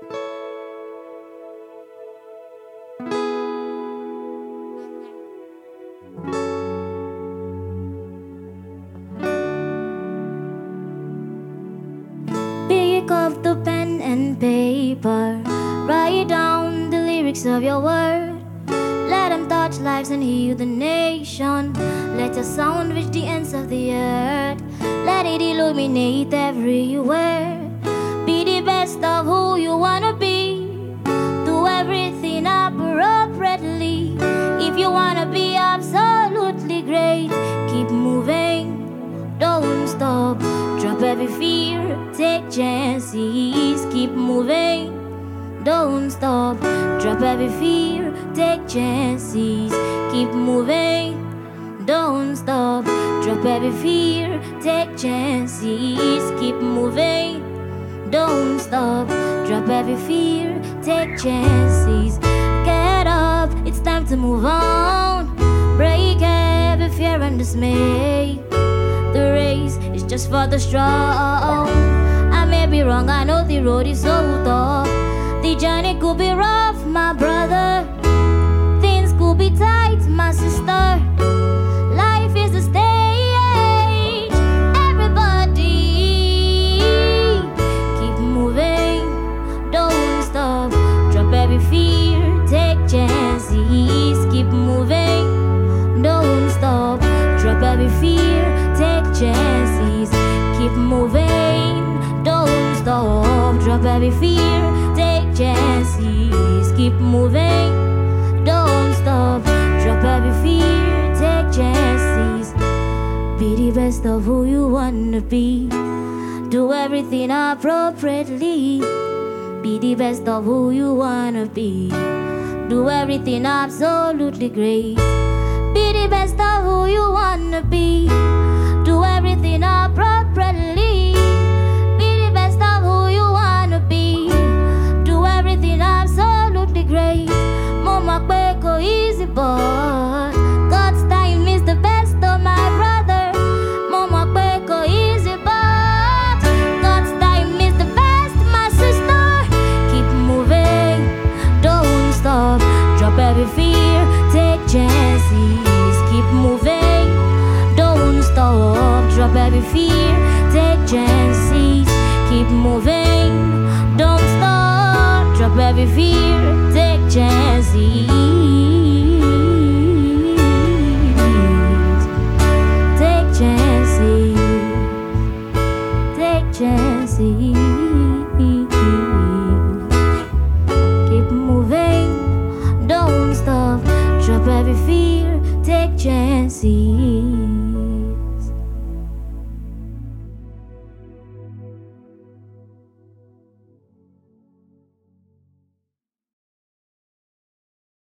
Pick up the pen and paper, write down the lyrics of your word. Let them touch lives and heal the nation. Let your sound reach the ends of the earth. Let it illuminate everywhere. Be the best of who every fear. Take chances. Keep moving. Don't stop. Drop every fear. Take chances. Keep moving. Don't stop. Drop every fear. Take chances. Keep moving. Don't stop. Drop every fear. Take chances. Get up. It's time to move on. Break every fear and dismay. Race is just for the strong. I may be wrong. I know the road is so tough. The journey could be rough, my brother. Things could be tight, my sister. Life is a stage. Everybody, keep moving. Don't stop. Drop every fear. Take chances. Keep moving. Don't stop. Drop every fear. Take chances. Keep moving. Don't stop. Drop every fear. Take chances. Keep moving. Don't stop. Drop every fear. Take chances. Be the best of who you wanna be. Do everything appropriately. Be the best of who you wanna be. Do everything absolutely great. Be the best of who you wanna be. But God's time is the best of my brother. Mama Peko easy but God's time is the best, my sister. Keep moving, don't stop. Drop every fear, take chances. Keep moving, don't stop. Drop every fear, take chances. Keep moving, don't stop. Drop every fear, Keep moving, don't stop. Drop every fear, take chances.